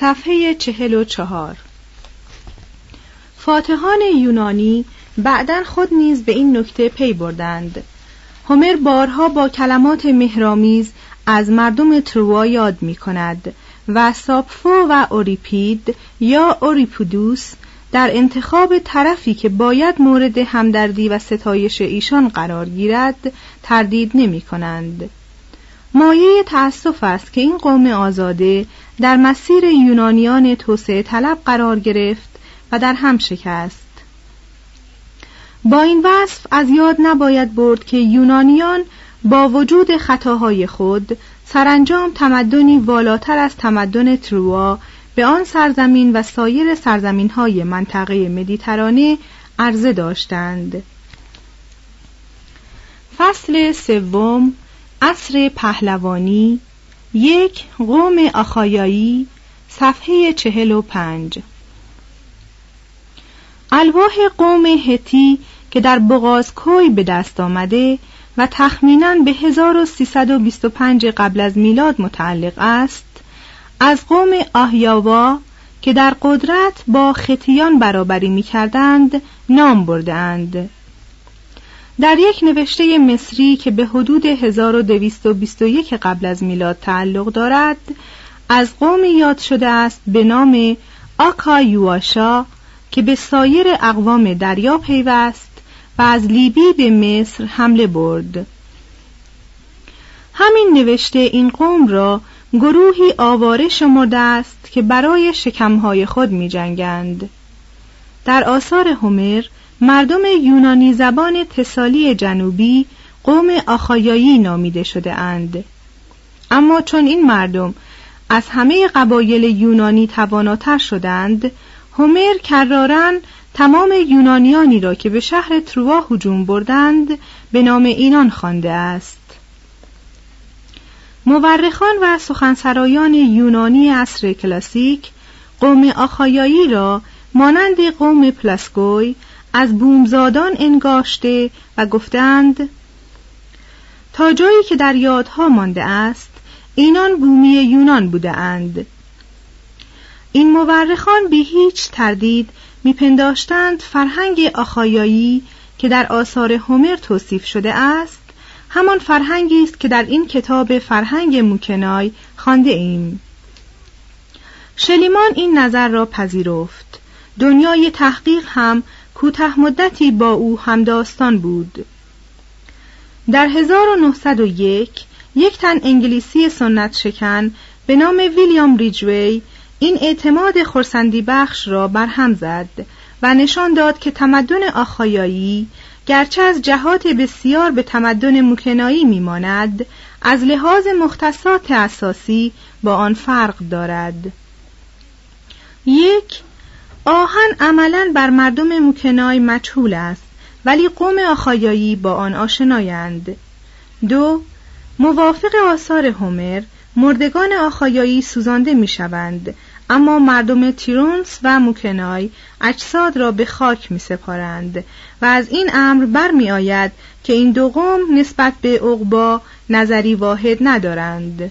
صفحه چهل و چهار فاتحان یونانی بعدا خود نیز به این نکته پی بردند هومر بارها با کلمات مهرامیز از مردم تروا یاد می کند و ساپفو و اوریپید یا اوریپودوس در انتخاب طرفی که باید مورد همدردی و ستایش ایشان قرار گیرد تردید نمی کنند. مایه تأسف است که این قوم آزاده در مسیر یونانیان توسعه طلب قرار گرفت و در هم شکست. با این وصف از یاد نباید برد که یونانیان با وجود خطاهای خود سرانجام تمدنی والاتر از تمدن تروا به آن سرزمین و سایر سرزمین های منطقه مدیترانه عرضه داشتند فصل سوم عصر پهلوانی یک قوم آخایایی صفحه چهل و پنج الواح قوم هتی که در بغازکوی به دست آمده و تخمینا به 1325 قبل از میلاد متعلق است از قوم آهیاوا که در قدرت با ختیان برابری می کردند نام بردند. در یک نوشته مصری که به حدود 1221 قبل از میلاد تعلق دارد از قومی یاد شده است به نام آکا یواشا که به سایر اقوام دریا پیوست و از لیبی به مصر حمله برد همین نوشته این قوم را گروهی آواره شمرده است که برای شکمهای خود می جنگند. در آثار هومر مردم یونانی زبان تسالی جنوبی قوم آخایایی نامیده شده اند. اما چون این مردم از همه قبایل یونانی تواناتر شدند هومر کرارن تمام یونانیانی را که به شهر تروا هجوم بردند به نام اینان خوانده است مورخان و سخنسرایان یونانی عصر کلاسیک قوم آخایایی را مانند قوم پلاسگوی از بومزادان انگاشته و گفتند تا جایی که در یادها مانده است اینان بومی یونان بوده اند. این مورخان بی هیچ تردید میپنداشتند فرهنگ آخایایی که در آثار هومر توصیف شده است همان فرهنگی است که در این کتاب فرهنگ موکنای خوانده ایم. شلیمان این نظر را پذیرفت. دنیای تحقیق هم کوته مدتی با او همداستان بود. در 1901 یک تن انگلیسی سنت شکن به نام ویلیام ریجوی این اعتماد خورسندی بخش را برهم زد و نشان داد که تمدن آخایایی گرچه از جهات بسیار به تمدن موکنایی میماند از لحاظ مختصات اساسی با آن فرق دارد. یک آهن عملا بر مردم موکنای مجهول است ولی قوم آخایایی با آن آشنایند. دو موافق آثار هومر مردگان آخایایی سوزانده می شوند اما مردم تیرونس و موکنای اجساد را به خاک می سپارند و از این امر برمی آید که این دو قوم نسبت به عقبا نظری واحد ندارند.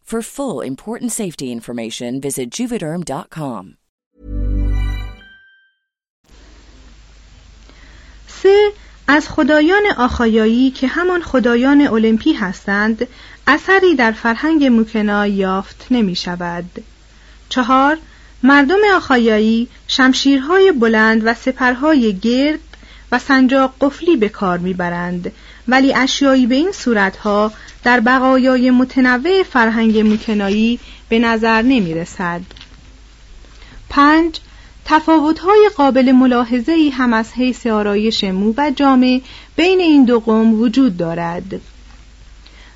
For full important safety information, visit juvederm.com. سه از خدایان آخایایی که همان خدایان المپی هستند اثری در فرهنگ موکنا یافت نمی شود. چهار مردم آخایایی شمشیرهای بلند و سپرهای گرد و سنجاق قفلی به کار می‌برند ولی اشیایی به این صورتها در بقایای متنوع فرهنگ موکنایی به نظر نمی رسد. پنج تفاوت‌های قابل ملاحظه ای هم از حیث آرایش مو و جامعه بین این دو قوم وجود دارد.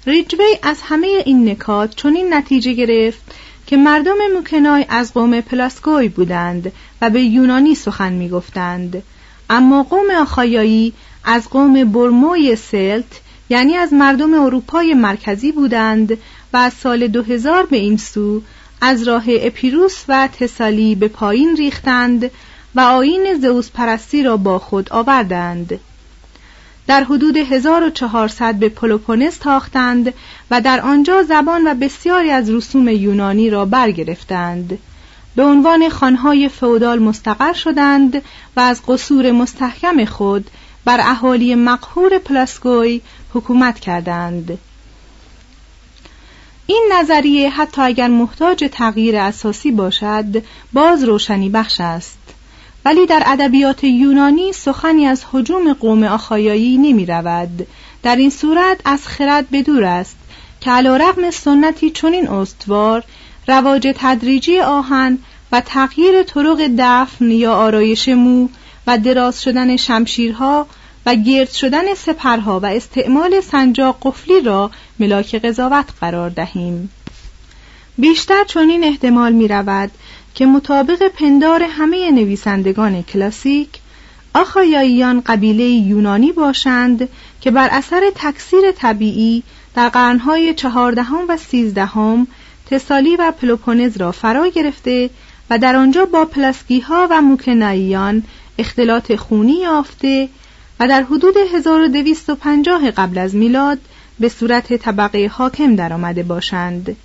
ریجوی از همه این نکات چنین نتیجه گرفت که مردم موکنای از قوم پلاسکوی بودند و به یونانی سخن می‌گفتند اما قوم آخایایی از قوم برموی سلت یعنی از مردم اروپای مرکزی بودند و از سال 2000 به این سو از راه اپیروس و تسالی به پایین ریختند و آین زئوس پرستی را با خود آوردند. در حدود 1400 به پلوپونس تاختند و در آنجا زبان و بسیاری از رسوم یونانی را برگرفتند. به عنوان خانهای فودال مستقر شدند و از قصور مستحکم خود بر اهالی مقهور پلاسگوی حکومت کردند. این نظریه حتی اگر محتاج تغییر اساسی باشد باز روشنی بخش است. ولی در ادبیات یونانی سخنی از حجوم قوم آخایایی نمی رود. در این صورت از خرد بدور است که علا رغم سنتی چنین استوار رواج تدریجی آهن و تغییر طرق دفن یا آرایش مو و دراز شدن شمشیرها و گرد شدن سپرها و استعمال سنجاق قفلی را ملاک قضاوت قرار دهیم. بیشتر چنین احتمال می رود که مطابق پندار همه نویسندگان کلاسیک آخایاییان قبیله یونانی باشند که بر اثر تکثیر طبیعی در قرنهای چهاردهم و سیزدهم تسالی و پلوپونز را فرا گرفته و در آنجا با پلاسکی ها و موکناییان اختلاط خونی یافته و در حدود 1250 قبل از میلاد به صورت طبقه حاکم درآمده باشند.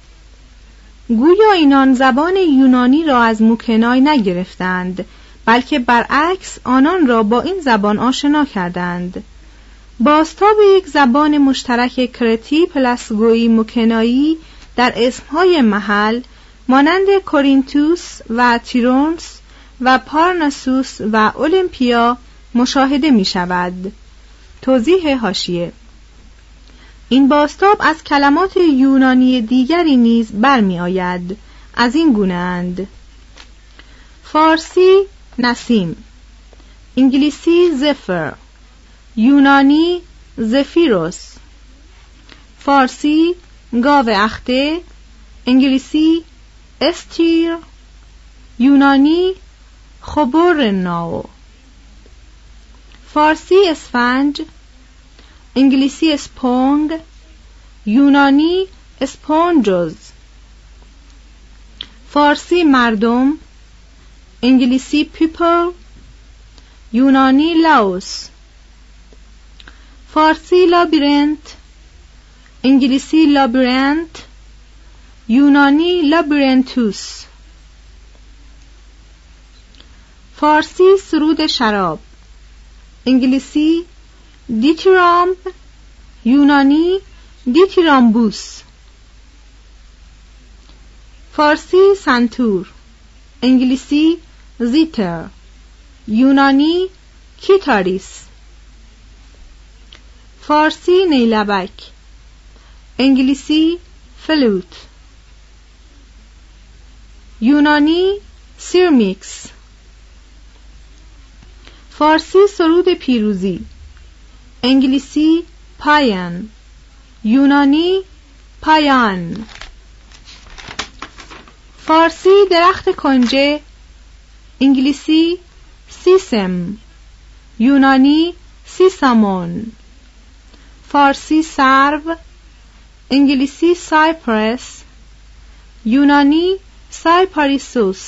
گویا اینان زبان یونانی را از موکنای نگرفتند بلکه برعکس آنان را با این زبان آشنا کردند. باستاب یک زبان مشترک کرتی پلسگویی مکنایی در اسمهای محل مانند کورینتوس و تیرونس و پارناسوس و اولمپیا مشاهده می شود. توضیح هاشیه این باستاب از کلمات یونانی دیگری نیز برمی آید. از این گونه اند. فارسی نسیم انگلیسی زفر یونانی زفیروس فارسی گاو اخته انگلیسی استیر یونانی خبر ناو. فارسی اسفنج انگلیسی اسپونگ یونانی اسپونجوز. فارسی مردم انگلیسی پیپل یونانی لاوس. فارسی لابیرنت انگلیسی لابیرنت یونانی لابیرنتوس. فارسی سرود شراب. انگلیسی دیتیرامب یونانی دیتیرامبوس. فارسی سنتور. انگلیسی زیتر. یونانی کیتاریس. فارسی نیلبک. انگلیسی فلوت. یونانی سیرمیکس. فارسی سرود پیروزی. انگلیسی پایان. یونانی پایان. فارسی درخت کنجه. انگلیسی سیسم. یونانی سیسامون. فارسی سرو. انگلیسی سایپرس. یونانی سایپاریسوس.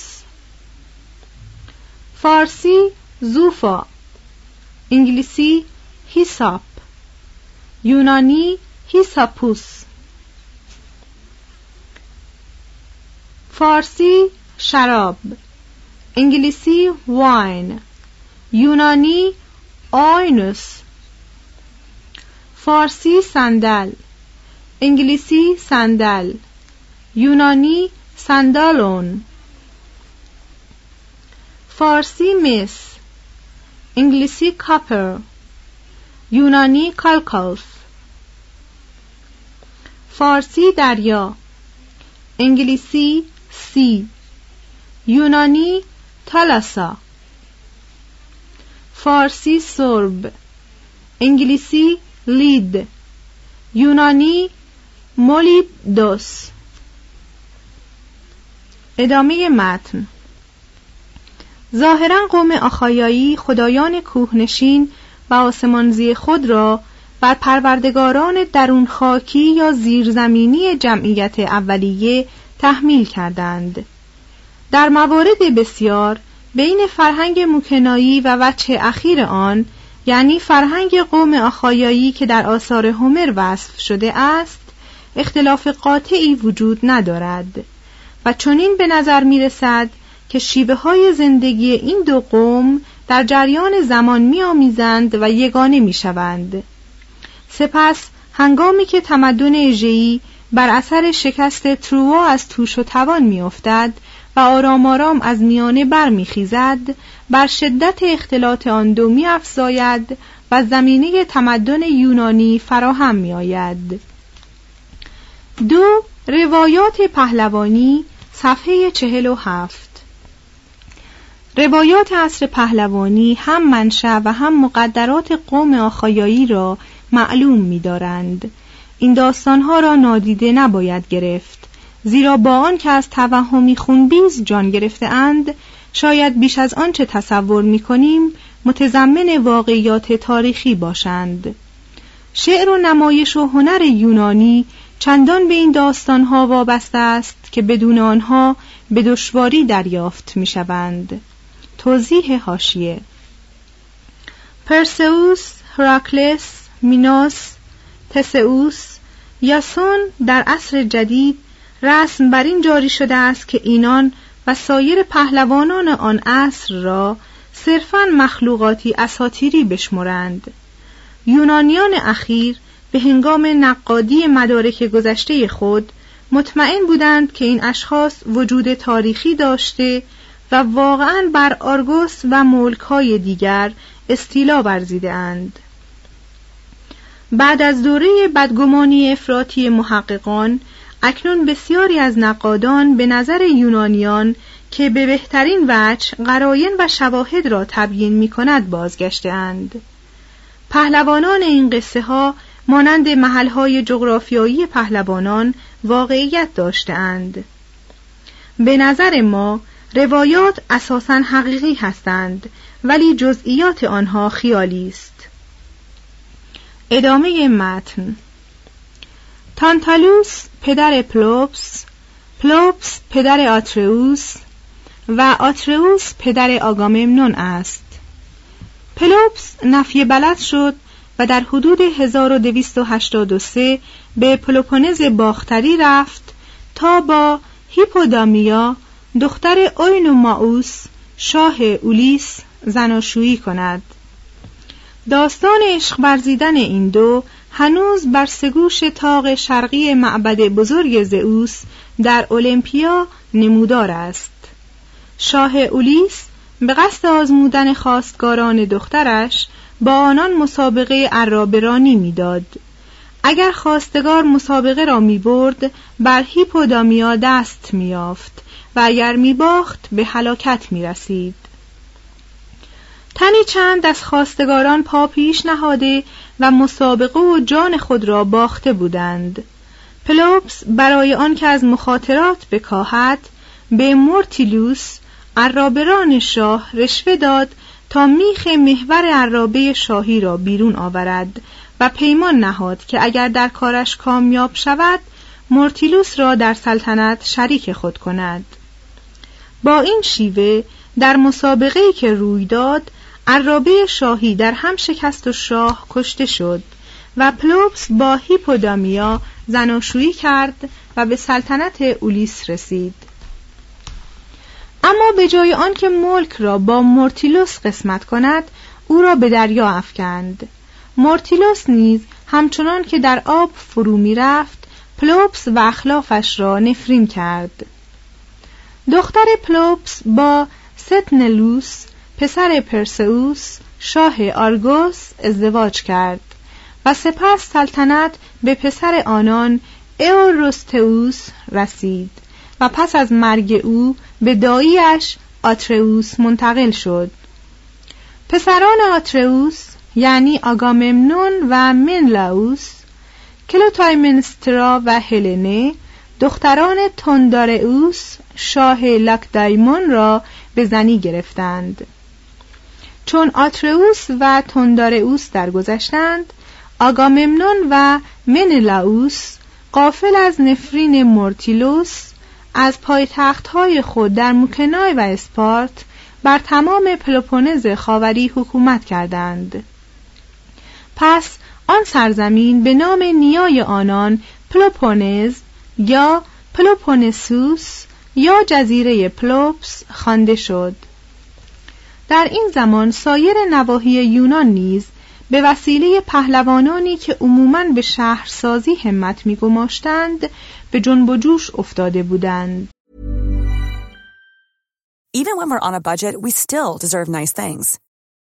فارسی زوفا. انگلیسی هیساپ یونانی هیساپوس فارسی شراب. انگلیسی واین. یونانی آینوس. فارسی صندل. انگلیسی صندل. یونانی سندالون فارسی مس. انگلیسی کاپر یونانی کالکالف. فارسی دریا انگلیسی سی یونانی تالاسا. فارسی سرب انگلیسی لید یونانی دوس ادامه متن. ظاهرا قوم آخایایی خدایان کوهنشین و آسمانزی خود را بر پروردگاران درون خاکی یا زیرزمینی جمعیت اولیه تحمیل کردند. در موارد بسیار بین فرهنگ موکنایی و وچه اخیر آن یعنی فرهنگ قوم آخایایی که در آثار هومر وصف شده است اختلاف قاطعی وجود ندارد و چنین به نظر می رسد که شیوه های زندگی این دو قوم در جریان زمان می آمیزند و یگانه می شوند. سپس هنگامی که تمدن اژه‌ای بر اثر شکست تروا از توش و توان میافتد و آرام آرام از میانه برمیخیزد بر شدت اختلاط آن دو میافزاید و زمینه تمدن یونانی فراهم میآید دو روایات پهلوانی صفحه چهل و هفت روایات عصر پهلوانی هم منشأ و هم مقدرات قوم آخایایی را معلوم می‌دارند. این داستانها را نادیده نباید گرفت زیرا با آن که از توهمی خونبیز جان گرفته اند شاید بیش از آنچه تصور می کنیم متضمن واقعیات تاریخی باشند شعر و نمایش و هنر یونانی چندان به این داستانها وابسته است که بدون آنها به دشواری دریافت می شوند. توضیح هاشیه پرسئوس، هراکلس، مینوس، تسئوس، یاسون در عصر جدید رسم بر این جاری شده است که اینان و سایر پهلوانان آن عصر را صرفا مخلوقاتی اساتیری بشمرند. یونانیان اخیر به هنگام نقادی مدارک گذشته خود مطمئن بودند که این اشخاص وجود تاریخی داشته و واقعا بر آرگوس و ملکهای دیگر استیلا ورزیده اند. بعد از دوره بدگمانی افراطی محققان اکنون بسیاری از نقادان به نظر یونانیان که به بهترین وجه قراین و شواهد را تبیین می کند بازگشتهاند. پهلوانان این قصه ها مانند محلهای جغرافیایی پهلوانان واقعیت داشتهاند. به نظر ما روایات اساسا حقیقی هستند ولی جزئیات آنها خیالی است. ادامه متن تانتالوس پدر پلوپس پلوپس پدر آتروس و آتروس پدر آگاممنون است پلوپس نفی بلد شد و در حدود 1283 به پلوپونز باختری رفت تا با هیپودامیا دختر ماوس شاه اولیس زناشویی کند. داستان عشق برزیدن این دو هنوز بر سگوش تاق شرقی معبد بزرگ زئوس در اولمپیا نمودار است. شاه اولیس به قصد آزمودن خواستگاران دخترش با آنان مسابقه عرابرانی می‌داد. اگر خواستگار مسابقه را می برد بر هیپودامیا دست میافت و اگر می باخت به هلاکت می رسید. تنی چند از خواستگاران پا پیش نهاده و مسابقه و جان خود را باخته بودند پلوپس برای آنکه از مخاطرات بکاهد به مورتیلوس عرابران شاه رشوه داد تا میخ محور عرابه شاهی را بیرون آورد و پیمان نهاد که اگر در کارش کامیاب شود مورتیلوس را در سلطنت شریک خود کند. با این شیوه در مسابقه که روی داد عرابه شاهی در هم شکست و شاه کشته شد و پلوپس با هیپودامیا زناشویی کرد و به سلطنت اولیس رسید. اما به جای آنکه ملک را با مورتیلوس قسمت کند او را به دریا افکند. مورتیلوس نیز همچنان که در آب فرو می رفت پلوپس و اخلافش را نفرین کرد. دختر پلوپس با ستنلوس پسر پرسئوس شاه آرگوس ازدواج کرد و سپس سلطنت به پسر آنان ایوروستئوس رسید و پس از مرگ او به داییش آتروس منتقل شد. پسران آتروس یعنی آگاممنون و منلاوس کلوتایمنسترا و هلنه دختران تندارئوس شاه لاکدایمون را به زنی گرفتند. چون آتروس و تندارئوس درگذشتند آگاممنون و منلاوس قافل از نفرین مورتیلوس از پایتختهای خود در موکنای و اسپارت بر تمام پلوپونز خاوری حکومت کردند. پس آن سرزمین به نام نیای آنان پلوپونز یا پلوپونسوس یا جزیره پلوپس خوانده شد در این زمان سایر نواحی یونان نیز به وسیله پهلوانانی که عموماً به شهرسازی همت میگماشتند به جنب و جوش افتاده بودند. Even when we're on a budget, we still deserve nice things.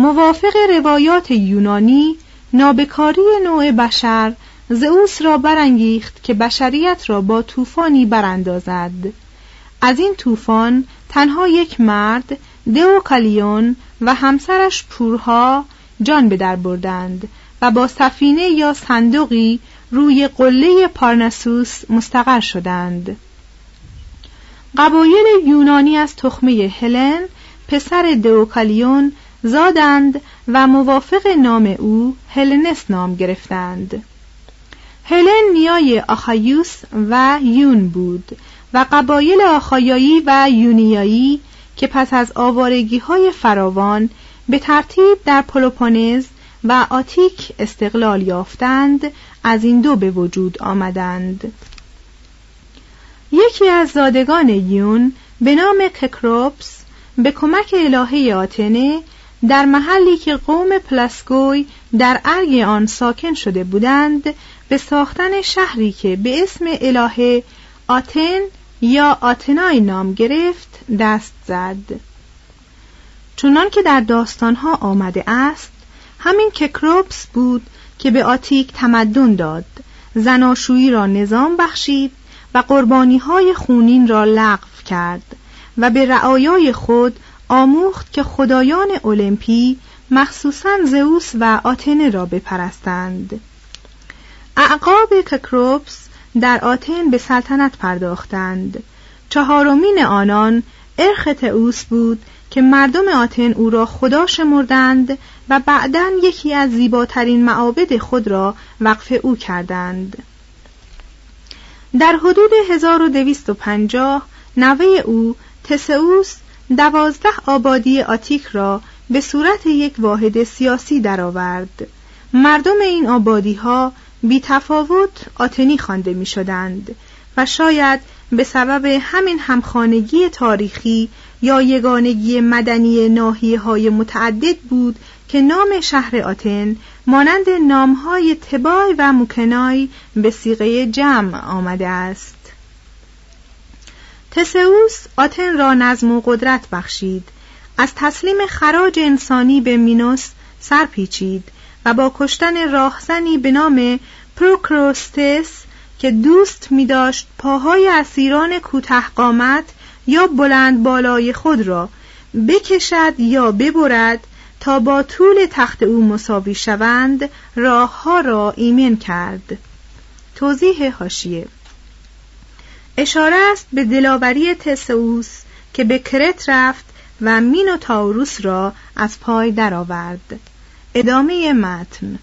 موافق روایات یونانی نابکاری نوع بشر زئوس را برانگیخت که بشریت را با طوفانی براندازد. از این طوفان تنها یک مرد دئوکالیون و همسرش پورها جان به در بردند و با سفینه یا صندوقی روی قله پارنسوس مستقر شدند. قبایل یونانی از تخمه هلن پسر دئوکالیون زادند و موافق نام او هلنس نام گرفتند. هلن نیای آخایوس و یون بود و قبایل آخایایی و یونیایی که پس از آوارگی های فراوان به ترتیب در پلوپونز و آتیک استقلال یافتند از این دو به وجود آمدند. یکی از زادگان یون به نام ککروپس به کمک الهه آتنه در محلی که قوم پلاسگوی در ارگ آن ساکن شده بودند به ساختن شهری که به اسم الهه آتن یا آتنای نام گرفت دست زد. چنان که در داستانها آمده است همین ککروپس بود که به آتیک تمدن داد زناشویی را نظام بخشید و قربانی های خونین را لغو کرد و به رعایای خود آموخت که خدایان المپی مخصوصا زئوس و آتنه را بپرستند. اعقاب ککروپس در آتن به سلطنت پرداختند. چهارمین آنان ارخ تئوس بود که مردم آتن او را خدا شمردند و بعدا یکی از زیباترین معابد خود را وقف او کردند. در حدود 1250 نوه او تسئوس دوازده آبادی آتیک را به صورت یک واحد سیاسی درآورد. مردم این آبادی ها بی تفاوت آتنی خوانده می شدند و شاید به سبب همین همخانگی تاریخی یا یگانگی مدنی ناحیه های متعدد بود که نام شهر آتن مانند نامهای تبای و موکنای به سیغه جمع آمده است تسئوس آتن را نظم و قدرت بخشید. از تسلیم خراج انسانی به مینوس سرپیچید و با کشتن راهزنی به نام پروکروستس که دوست می داشت پاهای اسیران کوته قامت یا بلند بالای خود را بکشد یا ببرد تا با طول تخت او مساوی شوند راه ها را ایمن کرد. توضیح هاشیه اشاره است به دلاوری تسئوس که به کرت رفت و مینوتاوروس را از پای درآورد. ادامه متن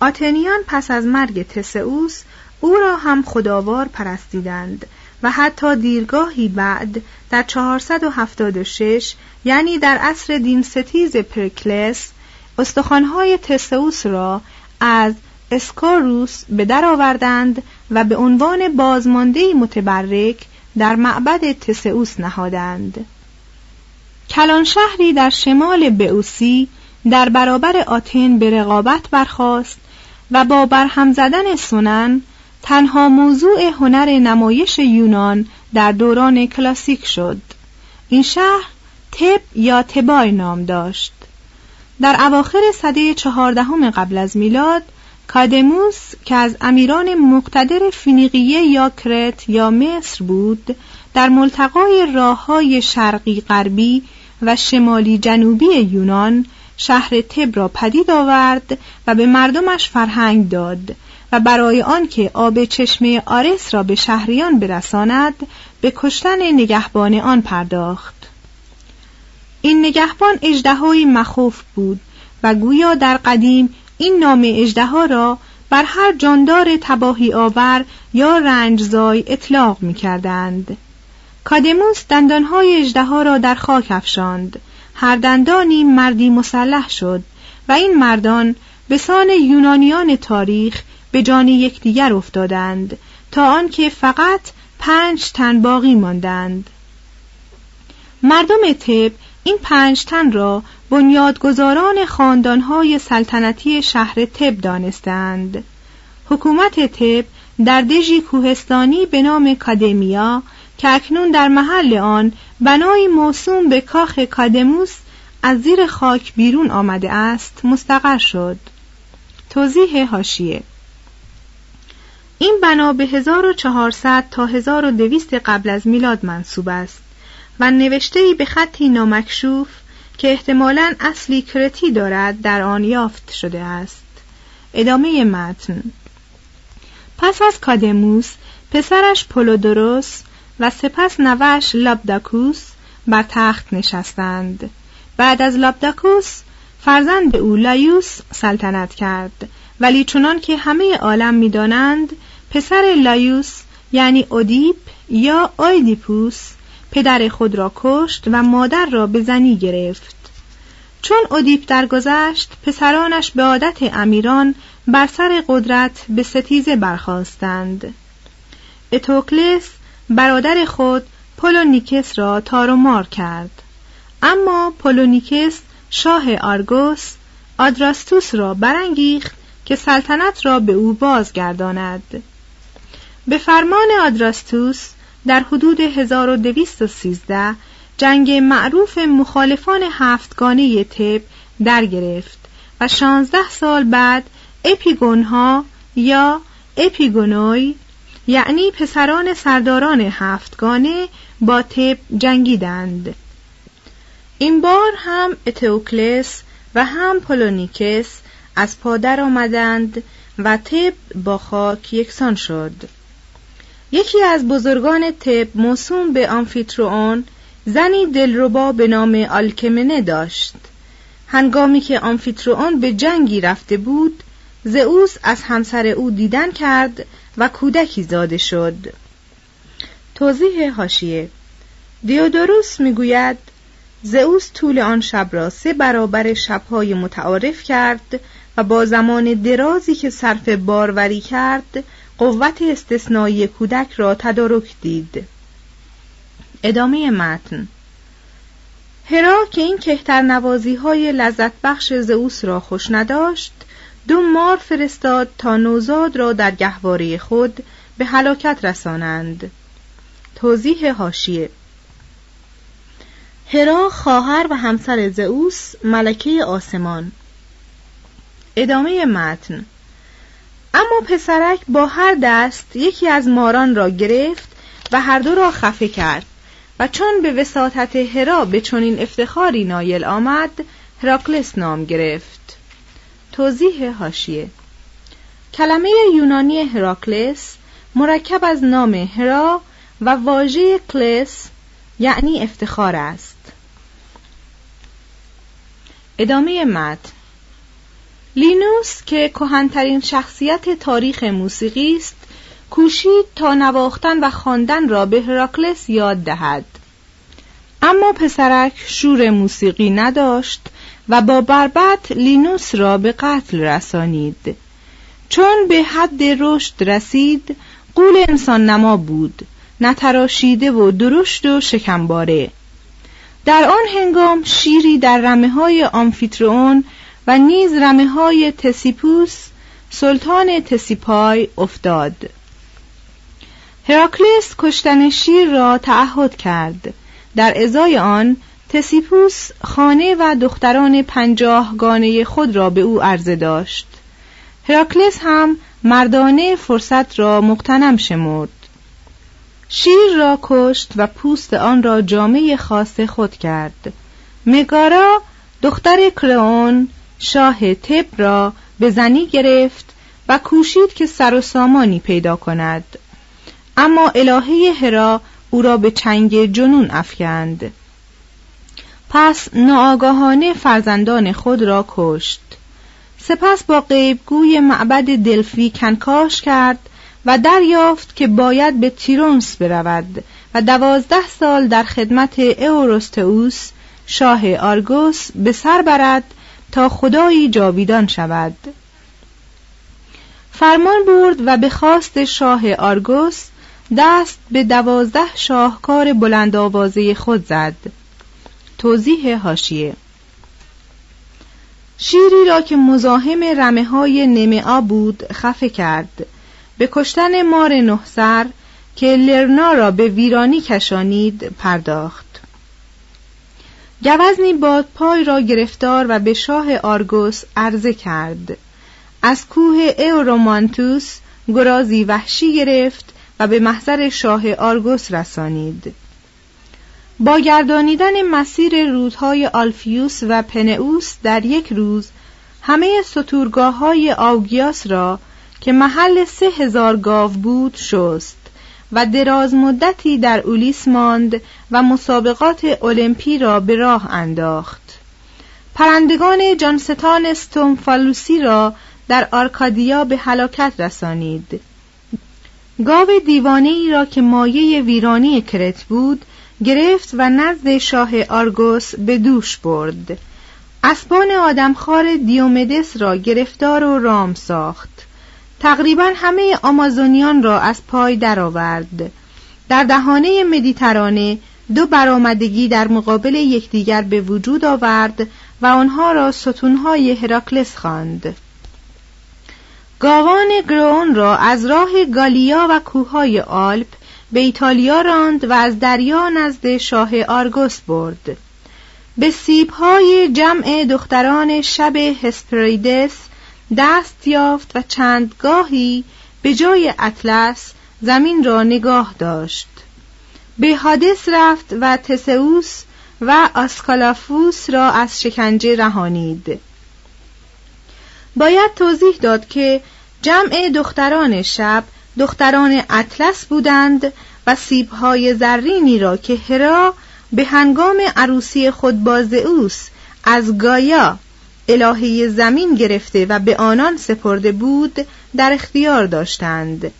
آتنیان پس از مرگ تسئوس او را هم خداوار پرستیدند و حتی دیرگاهی بعد در 476 یعنی در عصر دین ستیز پرکلس استخوانهای تسئوس را از اسکاروس به در آوردند و به عنوان بازمانده متبرک در معبد تسئوس نهادند. کلان شهری در شمال بئوسی در برابر آتن به رقابت برخاست و با برهم زدن سنن تنها موضوع هنر نمایش یونان در دوران کلاسیک شد. این شهر تب یا تبای نام داشت. در اواخر سده چهاردهم قبل از میلاد کادموس که از امیران مقتدر فینیقیه یا کرت یا مصر بود در ملتقای راه های شرقی غربی و شمالی جنوبی یونان شهر تب را پدید آورد و به مردمش فرهنگ داد و برای آنکه آب چشمه آرس را به شهریان برساند به کشتن نگهبان آن پرداخت. این نگهبان اجدهایی مخوف بود و گویا در قدیم این نام اجدها را بر هر جاندار تباهی آور یا رنجزای اطلاق می کردند. کادموس دندانهای اجدها را در خاک افشاند هر دندانی مردی مسلح شد و این مردان به سان یونانیان تاریخ به جان یکدیگر افتادند تا آنکه فقط پنج تن باقی ماندند مردم تب این پنج تن را بنیادگذاران خاندانهای سلطنتی شهر تب دانستند. حکومت تب در دژی کوهستانی به نام کادمیا که اکنون در محل آن بنای موسوم به کاخ کادموس از زیر خاک بیرون آمده است مستقر شد. توضیح هاشیه این بنا به 1400 تا 1200 قبل از میلاد منصوب است. و نوشته به خطی نامکشوف که احتمالا اصلی کرتی دارد در آن یافت شده است. ادامه متن. پس از کادموس پسرش پولودروس و سپس نوه‌ش لابداکوس بر تخت نشستند. بعد از لابداکوس فرزند او لایوس سلطنت کرد. ولی چنان که همه عالم می‌دانند پسر لایوس یعنی اودیپ یا آیدیپوس پدر خود را کشت و مادر را به زنی گرفت. چون اودیپ درگذشت پسرانش به عادت امیران بر سر قدرت به ستیزه برخاستند اتوکلس برادر خود پولونیکس را تارومار کرد. اما پولونیکس شاه آرگوس آدراستوس را برانگیخت که سلطنت را به او بازگرداند. به فرمان آدراستوس در حدود 1213 جنگ معروف مخالفان هفتگانه تب در گرفت و 16 سال بعد اپیگونها یا اپیگونوی یعنی پسران سرداران هفتگانه با تب جنگیدند. این بار هم اتئوکلس و هم پولونیکس از پا در آمدند و تب با خاک یکسان شد. یکی از بزرگان تب موسوم به آمفیترون زنی دلربا به نام آلکمنه داشت. هنگامی که آمفیترون به جنگی رفته بود زئوس از همسر او دیدن کرد و کودکی زاده شد. توضیح هاشیه دیودوروس می‌گوید زئوس طول آن شب را سه برابر شبهای متعارف کرد و با زمان درازی که صرف باروری کرد قوت استثنایی کودک را تدارک دید. ادامه متن. هرا که این کهتر نوازی های لذت بخش زئوس را خوش نداشت دو مار فرستاد تا نوزاد را در گهواره خود به هلاکت رسانند. توضیح هاشیه هرا خواهر و همسر زئوس ملکه آسمان. ادامه متن. اما پسرک با هر دست یکی از ماران را گرفت و هر دو را خفه کرد و چون به وساطت هرا به چنین افتخاری نایل آمد هراکلس نام گرفت. توضیح هاشیه کلمه یونانی هراکلس مرکب از نام هرا و واژه کلس یعنی افتخار است. ادامه متن لینوس که کهنترین شخصیت تاریخ موسیقی است کوشید تا نواختن و خواندن را به هراکلس یاد دهد. اما پسرک شور موسیقی نداشت و با بربت لینوس را به قتل رسانید. چون به حد رشد رسید قول انسان نما بود نتراشیده و درشت و شکمباره. در آن هنگام شیری در رمه های آمفیترون و نیز رمه های تسیپوس سلطان تسیپای افتاد. هراکلیس کشتن شیر را تعهد کرد. در ازای آن تسیپوس خانه و دختران پنجاهگانه خود را به او عرضه داشت. هراکلس هم مردانه فرصت را مقتنم شمرد. شیر را کشت و پوست آن را جامعه خاص خود کرد. مگارا دختر کرئون شاه تب را به زنی گرفت و کوشید که سر و سامانی پیدا کند. اما الهه هرا او را به چنگ جنون افکند. پس ناآگاهانه فرزندان خود را کشت. سپس با غیبگوی معبد دلفی کنکاش کرد و دریافت که باید به تیرونس برود و دوازده سال در خدمت اوروستئوس شاه آرگوس به سر برد تا خدایی جاویدان شود. فرمان برد و به خواست شاه آرگوس دست به دوازده شاهکار بلند آوازه خود زد. توضیح هاشیه شیری را که مزاحم رمه های نمعا بود خفه کرد. به کشتن مار نهسر که لرنا را به ویرانی کشانید پرداخت. گوزنی بادپای را گرفتار و به شاه آرگوس عرضه کرد. از کوه اورومانتوس گرازی وحشی گرفت و به محضر شاه آرگوس رسانید. با گردانیدن مسیر رودهای آلفیوس و پنئوس در یک روز همه ستورگاه های آوگیاس را که محل سه هزار گاو بود شست. و دراز مدتی در اولیس ماند و مسابقات المپی را به راه انداخت. پرندگان جانستان ستومفالوسی را در آرکادیا به هلاکت رسانید. گاو دیوانه ای را که مایه ویرانی کرت بود گرفت و نزد شاه آرگوس به دوش برد. اسبان آدمخوار دیومدس را گرفتار و رام ساخت. تقریبا همه آمازونیان را از پای درآورد. در دهانه مدیترانه دو برآمدگی در مقابل یکدیگر به وجود آورد و آنها را ستونهای هراکلس خواند. گاوان گرون را از راه گالیا و کوههای آلپ به ایتالیا راند و از دریا نزد شاه آرگوس برد. به سیبهای جمع دختران شب هسپریدس دست یافت و چندگاهی به جای اطلس زمین را نگاه داشت. به حادث رفت و تسئوس و آسکالافوس را از شکنجه رهانید. باید توضیح داد که جمع دختران شب دختران اطلس بودند و سیبهای زرینی را که هرا به هنگام عروسی خود با زئوس از گایا الهه زمین گرفته و به آنان سپرده بود در اختیار داشتند.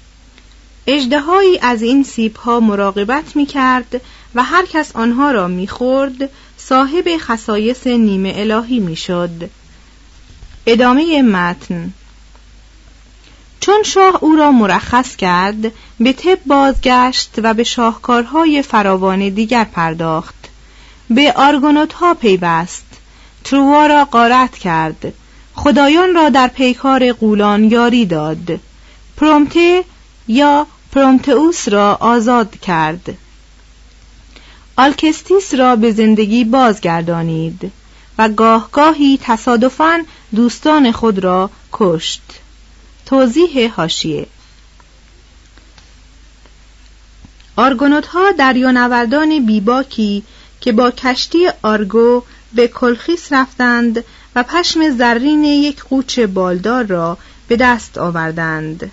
اجدهایی از این سیبها مراقبت می کرد و هر کس آنها را می خورد صاحب خصایص نیمه الهی می شد. ادامه متن چون شاه او را مرخص کرد به تب بازگشت و به شاهکارهای فراوان دیگر پرداخت. به آرگونوت ها پیوست. تروا را غارت کرد. خدایان را در پیکار غولان یاری داد. پرومته یا پرومتئوس را آزاد کرد. آلکستیس را به زندگی بازگردانید و گاهگاهی تصادفاً دوستان خود را کشت. توضیح حاشیه آرگونوت ها دریانوردان بیباکی که با کشتی آرگو به کلخیس رفتند و پشم زرین یک قوچ بالدار را به دست آوردند.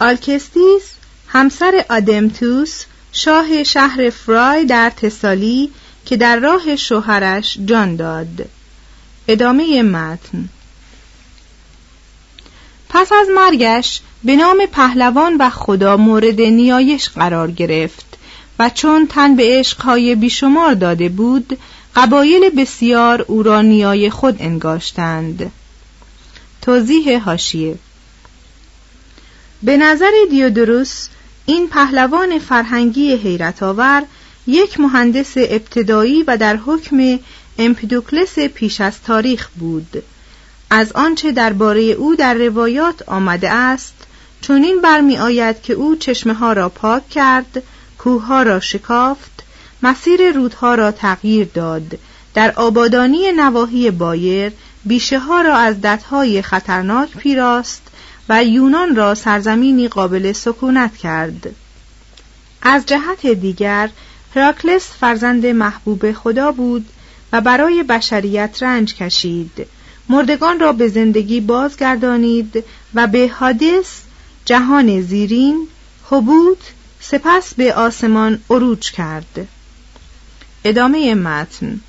آلکستیس همسر آدمتوس شاه شهر فرای در تسالی که در راه شوهرش جان داد. ادامه متن. پس از مرگش به نام پهلوان و خدا مورد نیایش قرار گرفت. و چون تن به عشقهای بیشمار داده بود قبایل بسیار او را نیای خود انگاشتند. توضیح هاشیه به نظر دیودروس این پهلوان فرهنگی حیرت آور یک مهندس ابتدایی و در حکم امپیدوکلس پیش از تاریخ بود. از آنچه درباره او در روایات آمده است چنین برمی آید که او چشمه ها را پاک کرد کوه را شکافت مسیر رودها را تغییر داد. در آبادانی نواحی بایر بیشه ها را از دتهای خطرناک پیراست و یونان را سرزمینی قابل سکونت کرد. از جهت دیگر هراکلس فرزند محبوب خدا بود و برای بشریت رنج کشید. مردگان را به زندگی بازگردانید و به حادث جهان زیرین حبوط سپس به آسمان عروج کرد. ادامه متن.